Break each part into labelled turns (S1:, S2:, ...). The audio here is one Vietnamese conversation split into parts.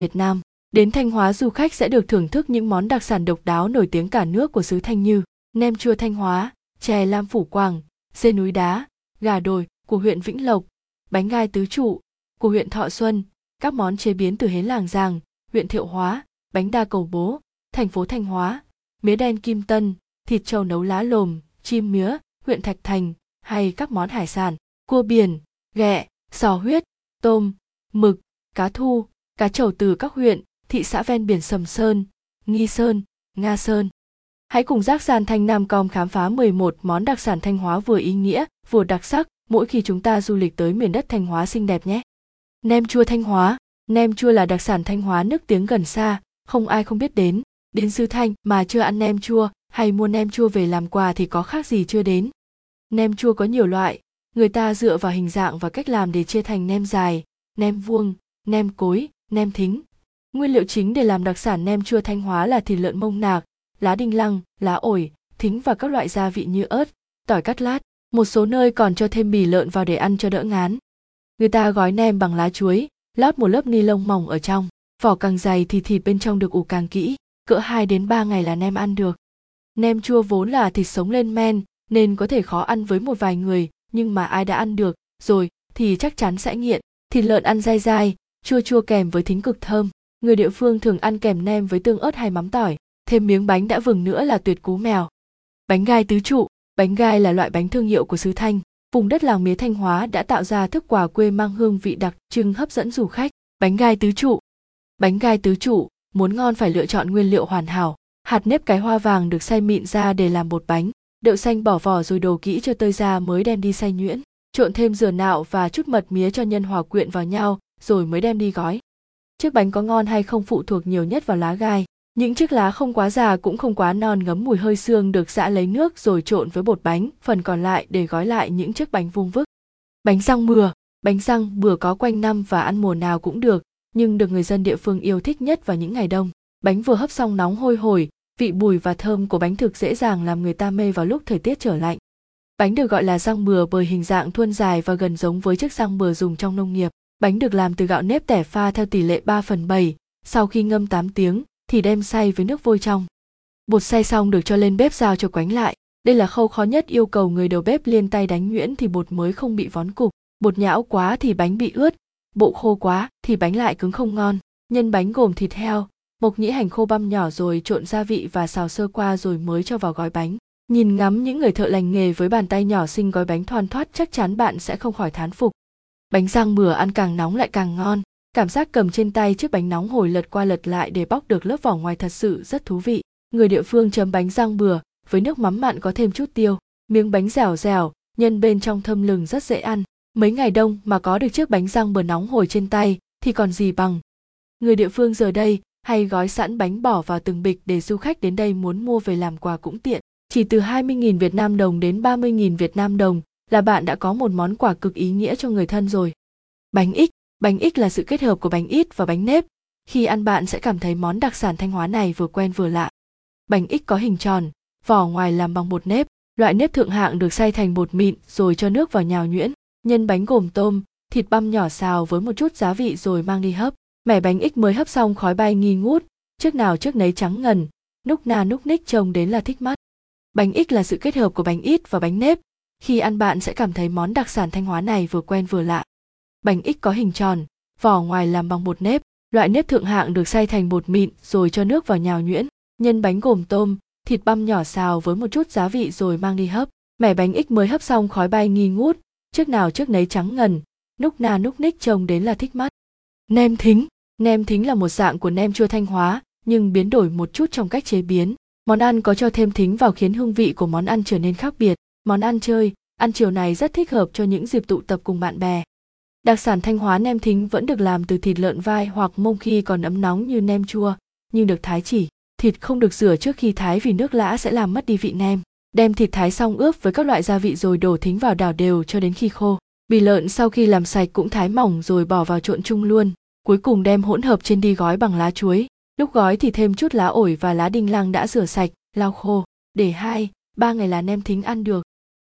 S1: Việt Nam. Đến Thanh Hóa du khách sẽ được thưởng thức những món đặc sản độc đáo nổi tiếng cả nước của xứ Thanh như nem chua Thanh Hóa, chè lam phủ Quảng, dê núi đá, gà đồi của huyện Vĩnh Lộc, bánh gai tứ trụ của huyện Thọ Xuân, các món chế biến từ hến làng giàng, huyện Thiệu Hóa, bánh đa cầu bố, thành phố Thanh Hóa, mía đen Kim Tân, thịt trâu nấu lá lồm, chim mía, huyện Thạch Thành, hay các món hải sản, cua biển, ghẹ, sò huyết, tôm, mực, cá thu, cá trầu từ các huyện, thị xã ven biển Sầm Sơn, Nghi Sơn, Nga Sơn. Hãy cùng Giác Sàn Thanh Nam Com khám phá 11 món đặc sản Thanh Hóa vừa ý nghĩa, vừa đặc sắc mỗi khi chúng ta du lịch tới miền đất Thanh Hóa xinh đẹp nhé. Nem chua Thanh Hóa Nem chua là đặc sản Thanh Hóa nước tiếng gần xa, không ai không biết đến. Đến xứ Thanh mà chưa ăn nem chua hay mua nem chua về làm quà thì có khác gì chưa đến. Nem chua có nhiều loại, người ta dựa vào hình dạng và cách làm để chia thành nem dài, nem vuông, nem cối, nem thính. Nguyên liệu chính để làm đặc sản nem chua Thanh Hóa là thịt lợn mông nạc, lá đinh lăng, lá ổi, thính và các loại gia vị như ớt, tỏi cắt lát. Một số nơi còn cho thêm bì lợn vào để ăn cho đỡ ngán. Người ta gói nem bằng lá chuối, lót một lớp ni lông mỏng ở trong. Vỏ càng dày thì thịt bên trong được ủ càng kỹ, cỡ 2 đến 3 ngày là nem ăn được. Nem chua vốn là thịt sống lên men, nên có thể khó ăn với một vài người, nhưng mà ai đã ăn được rồi thì chắc chắn sẽ nghiện. Thịt lợn ăn dai dai, chua chua kèm với thính cực thơm. Người địa phương thường ăn kèm nem với tương ớt hay mắm tỏi, thêm miếng bánh đã vừng nữa là tuyệt cú mèo. Bánh gai tứ trụ, bánh gai là loại bánh thương hiệu của xứ Thanh. Vùng đất làng mía Thanh Hóa đã tạo ra thức quà quê mang hương vị đặc trưng hấp dẫn du khách. Bánh gai tứ trụ. Bánh gai tứ trụ, muốn ngon phải lựa chọn nguyên liệu hoàn hảo. Hạt nếp cái hoa vàng được xay mịn ra để làm bột bánh. Đậu xanh bỏ vỏ rồi đồ kỹ cho tơi ra mới đem đi xay nhuyễn. Trộn thêm dừa nạo và chút mật mía cho nhân hòa quyện vào nhau rồi mới đem đi gói. Chiếc bánh có ngon hay không phụ thuộc nhiều nhất vào lá gai. Những chiếc lá không quá già cũng không quá non ngấm mùi hơi xương được giã lấy nước rồi trộn với bột bánh, phần còn lại để gói lại những chiếc bánh vuông vức. Bánh răng bừa, bánh răng bừa có quanh năm và ăn mùa nào cũng được, nhưng được người dân địa phương yêu thích nhất vào những ngày đông. Bánh vừa hấp xong nóng hôi hổi, vị bùi và thơm của bánh thực dễ dàng làm người ta mê vào lúc thời tiết trở lạnh. Bánh được gọi là răng bừa bởi hình dạng thuôn dài và gần giống với chiếc răng bừa dùng trong nông nghiệp. Bánh được làm từ gạo nếp tẻ pha theo tỷ lệ 3 phần 7, sau khi ngâm 8 tiếng, thì đem xay với nước vôi trong. Bột xay xong được cho lên bếp rào cho quánh lại. Đây là khâu khó nhất yêu cầu người đầu bếp liên tay đánh nhuyễn thì bột mới không bị vón cục. Bột nhão quá thì bánh bị ướt, bộ khô quá thì bánh lại cứng không ngon. Nhân bánh gồm thịt heo, mộc nhĩ hành khô băm nhỏ rồi trộn gia vị và xào sơ qua rồi mới cho vào gói bánh. Nhìn ngắm những người thợ lành nghề với bàn tay nhỏ xinh gói bánh thoăn thoát chắc chắn bạn sẽ không khỏi thán phục. Bánh rang bừa ăn càng nóng lại càng ngon. Cảm giác cầm trên tay chiếc bánh nóng hổi lật qua lật lại để bóc được lớp vỏ ngoài thật sự rất thú vị. Người địa phương chấm bánh rang bừa với nước mắm mặn có thêm chút tiêu. Miếng bánh dẻo dẻo, nhân bên trong thơm lừng rất dễ ăn. Mấy ngày đông mà có được chiếc bánh răng bừa nóng hổi trên tay thì còn gì bằng. Người địa phương giờ đây hay gói sẵn bánh bỏ vào từng bịch để du khách đến đây muốn mua về làm quà cũng tiện. Chỉ từ 20.000 Việt Nam đồng đến 30.000 Việt Nam đồng là bạn đã có một món quà cực ý nghĩa cho người thân rồi. Bánh ít Bánh ít là sự kết hợp của bánh ít và bánh nếp. Khi ăn bạn sẽ cảm thấy món đặc sản Thanh Hóa này vừa quen vừa lạ. Bánh ít có hình tròn, vỏ ngoài làm bằng bột nếp. Loại nếp thượng hạng được xay thành bột mịn rồi cho nước vào nhào nhuyễn. Nhân bánh gồm tôm, thịt băm nhỏ xào với một chút giá vị rồi mang đi hấp. Mẻ bánh ít mới hấp xong khói bay nghi ngút, trước nào trước nấy trắng ngần, núc na núc ních trông đến là thích mắt. Bánh ít là sự kết hợp của bánh ít và bánh nếp. Khi ăn bạn sẽ cảm thấy món đặc sản Thanh Hóa này vừa quen vừa lạ bánh ít có hình tròn, vỏ ngoài làm bằng bột nếp, loại nếp thượng hạng được xay thành bột mịn rồi cho nước vào nhào nhuyễn. Nhân bánh gồm tôm, thịt băm nhỏ xào với một chút giá vị rồi mang đi hấp. Mẻ bánh ít mới hấp xong khói bay nghi ngút, trước nào trước nấy trắng ngần, núc na núc ních trông đến là thích mắt. Nem thính Nem thính là một dạng của nem chua thanh hóa, nhưng biến đổi một chút trong cách chế biến. Món ăn có cho thêm thính vào khiến hương vị của món ăn trở nên khác biệt. Món ăn chơi, ăn chiều này rất thích hợp cho những dịp tụ tập cùng bạn bè. Đặc sản Thanh Hóa nem thính vẫn được làm từ thịt lợn vai hoặc mông khi còn ấm nóng như nem chua, nhưng được thái chỉ. Thịt không được rửa trước khi thái vì nước lã sẽ làm mất đi vị nem. Đem thịt thái xong ướp với các loại gia vị rồi đổ thính vào đảo đều cho đến khi khô. Bì lợn sau khi làm sạch cũng thái mỏng rồi bỏ vào trộn chung luôn. Cuối cùng đem hỗn hợp trên đi gói bằng lá chuối. Lúc gói thì thêm chút lá ổi và lá đinh lăng đã rửa sạch, lau khô. Để hai, ba ngày là nem thính ăn được.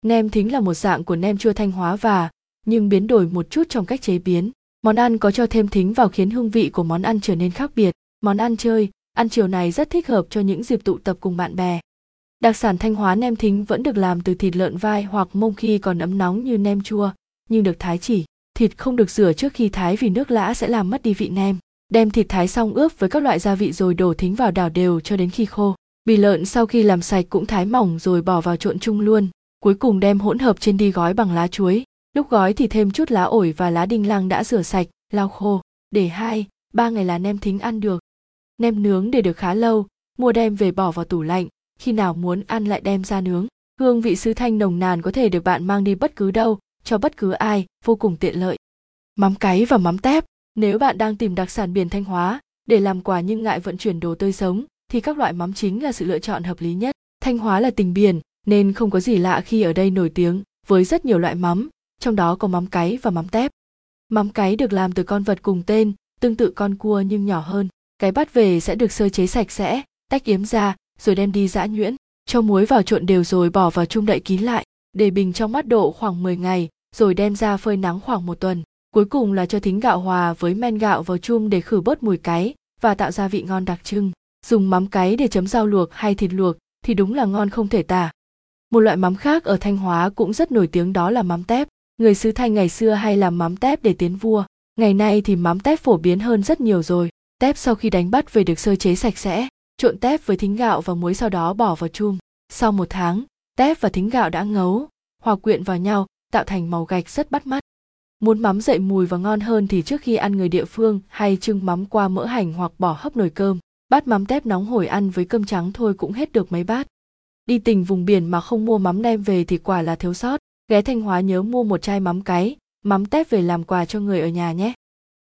S1: Nem thính là một dạng của nem chua thanh hóa và nhưng biến đổi một chút trong cách chế biến. Món ăn có cho thêm thính vào khiến hương vị của món ăn trở nên khác biệt. Món ăn chơi, ăn chiều này rất thích hợp cho những dịp tụ tập cùng bạn bè. Đặc sản Thanh Hóa nem thính vẫn được làm từ thịt lợn vai hoặc mông khi còn ấm nóng như nem chua, nhưng được thái chỉ. Thịt không được rửa trước khi thái vì nước lã sẽ làm mất đi vị nem. Đem thịt thái xong ướp với các loại gia vị rồi đổ thính vào đảo đều cho đến khi khô. Bì lợn sau khi làm sạch cũng thái mỏng rồi bỏ vào trộn chung luôn. Cuối cùng đem hỗn hợp trên đi gói bằng lá chuối. Lúc gói thì thêm chút lá ổi và lá đinh lăng đã rửa sạch, lau khô. Để hai, ba ngày là nem thính ăn được. Nem nướng để được khá lâu, mua đem về bỏ vào tủ lạnh, khi nào muốn ăn lại đem ra nướng. Hương vị sứ thanh nồng nàn có thể được bạn mang đi bất cứ đâu, cho bất cứ ai, vô cùng tiện lợi. Mắm cáy và mắm tép, nếu bạn đang tìm đặc sản biển Thanh Hóa để làm quà nhưng ngại vận chuyển đồ tươi sống, thì các loại mắm chính là sự lựa chọn hợp lý nhất. Thanh Hóa là tỉnh biển, nên không có gì lạ khi ở đây nổi tiếng với rất nhiều loại mắm, trong đó có mắm cái và mắm tép. Mắm cái được làm từ con vật cùng tên, tương tự con cua nhưng nhỏ hơn. Cái bắt về sẽ được sơ chế sạch sẽ, tách yếm ra, rồi đem đi giã nhuyễn, cho muối vào trộn đều rồi bỏ vào chung đậy kín lại, để bình trong mát độ khoảng 10 ngày, rồi đem ra phơi nắng khoảng một tuần. Cuối cùng là cho thính gạo hòa với men gạo vào chung để khử bớt mùi cái và tạo ra vị ngon đặc trưng. Dùng mắm cái để chấm rau luộc hay thịt luộc thì đúng là ngon không thể tả. Một loại mắm khác ở Thanh Hóa cũng rất nổi tiếng đó là mắm tép. Người xứ Thanh ngày xưa hay làm mắm tép để tiến vua. Ngày nay thì mắm tép phổ biến hơn rất nhiều rồi. Tép sau khi đánh bắt về được sơ chế sạch sẽ, trộn tép với thính gạo và muối sau đó bỏ vào chum. Sau một tháng, tép và thính gạo đã ngấu, hòa quyện vào nhau, tạo thành màu gạch rất bắt mắt. Muốn mắm dậy mùi và ngon hơn thì trước khi ăn người địa phương hay trưng mắm qua mỡ hành hoặc bỏ hấp nồi cơm. Bát mắm tép nóng hổi ăn với cơm trắng thôi cũng hết được mấy bát. Đi tình vùng biển mà không mua mắm đem về thì quả là thiếu sót. Ghé Thanh Hóa nhớ mua một chai mắm cái, mắm tép về làm quà cho người ở nhà nhé.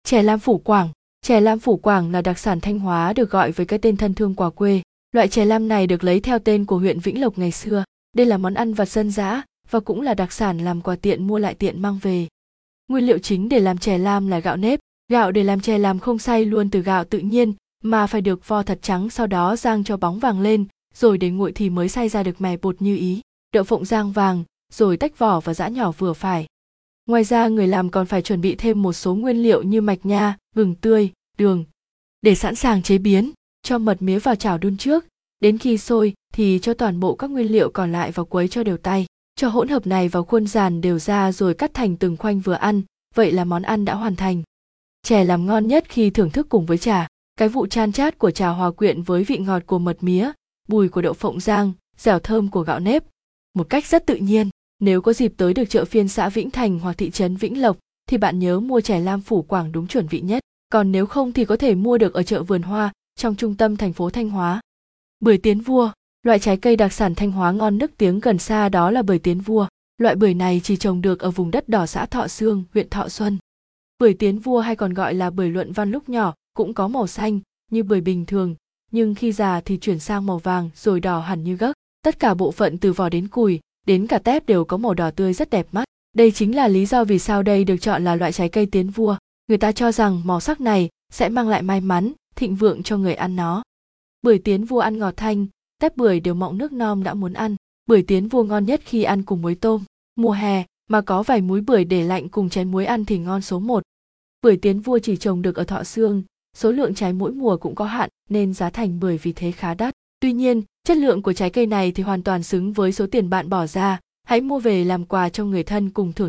S1: Chè lam phủ quảng Chè lam phủ quảng là đặc sản Thanh Hóa được gọi với cái tên thân thương quả quê. Loại chè lam này được lấy theo tên của huyện Vĩnh Lộc ngày xưa. Đây là món ăn vặt dân dã và cũng là đặc sản làm quà tiện mua lại tiện mang về. Nguyên liệu chính để làm chè lam là gạo nếp. Gạo để làm chè làm không xay luôn từ gạo tự nhiên mà phải được vo thật trắng sau đó rang cho bóng vàng lên, rồi để nguội thì mới xay ra được mè bột như ý. Đậu phộng rang vàng, rồi tách vỏ và giã nhỏ vừa phải. Ngoài ra người làm còn phải chuẩn bị thêm một số nguyên liệu như mạch nha, gừng tươi, đường. Để sẵn sàng chế biến, cho mật mía vào chảo đun trước, đến khi sôi thì cho toàn bộ các nguyên liệu còn lại vào quấy cho đều tay. Cho hỗn hợp này vào khuôn giàn đều ra rồi cắt thành từng khoanh vừa ăn, vậy là món ăn đã hoàn thành. Chè làm ngon nhất khi thưởng thức cùng với trà. Cái vụ chan chát của trà hòa quyện với vị ngọt của mật mía, bùi của đậu phộng rang, dẻo thơm của gạo nếp. Một cách rất tự nhiên, nếu có dịp tới được chợ phiên xã Vĩnh Thành hoặc thị trấn Vĩnh Lộc, thì bạn nhớ mua chè lam phủ quảng đúng chuẩn vị nhất. Còn nếu không thì có thể mua được ở chợ vườn hoa, trong trung tâm thành phố Thanh Hóa. Bưởi tiến vua, loại trái cây đặc sản Thanh Hóa ngon nức tiếng gần xa đó là bưởi tiến vua. Loại bưởi này chỉ trồng được ở vùng đất đỏ xã Thọ Sương, huyện Thọ Xuân. Bưởi tiến vua hay còn gọi là bưởi luận văn lúc nhỏ cũng có màu xanh như bưởi bình thường, nhưng khi già thì chuyển sang màu vàng rồi đỏ hẳn như gấc. Tất cả bộ phận từ vỏ đến cùi, đến cả tép đều có màu đỏ tươi rất đẹp mắt. Đây chính là lý do vì sao đây được chọn là loại trái cây tiến vua. Người ta cho rằng màu sắc này sẽ mang lại may mắn, thịnh vượng cho người ăn nó. Bưởi tiến vua ăn ngọt thanh, tép bưởi đều mọng nước non đã muốn ăn. Bưởi tiến vua ngon nhất khi ăn cùng muối tôm. Mùa hè mà có vài múi bưởi để lạnh cùng chén muối ăn thì ngon số một. Bưởi tiến vua chỉ trồng được ở Thọ Sương, số lượng trái mỗi mùa cũng có hạn nên giá thành bưởi vì thế khá đắt. Tuy nhiên, chất lượng của trái cây này thì hoàn toàn xứng với số tiền bạn bỏ ra. Hãy mua về làm quà cho người thân cùng thưởng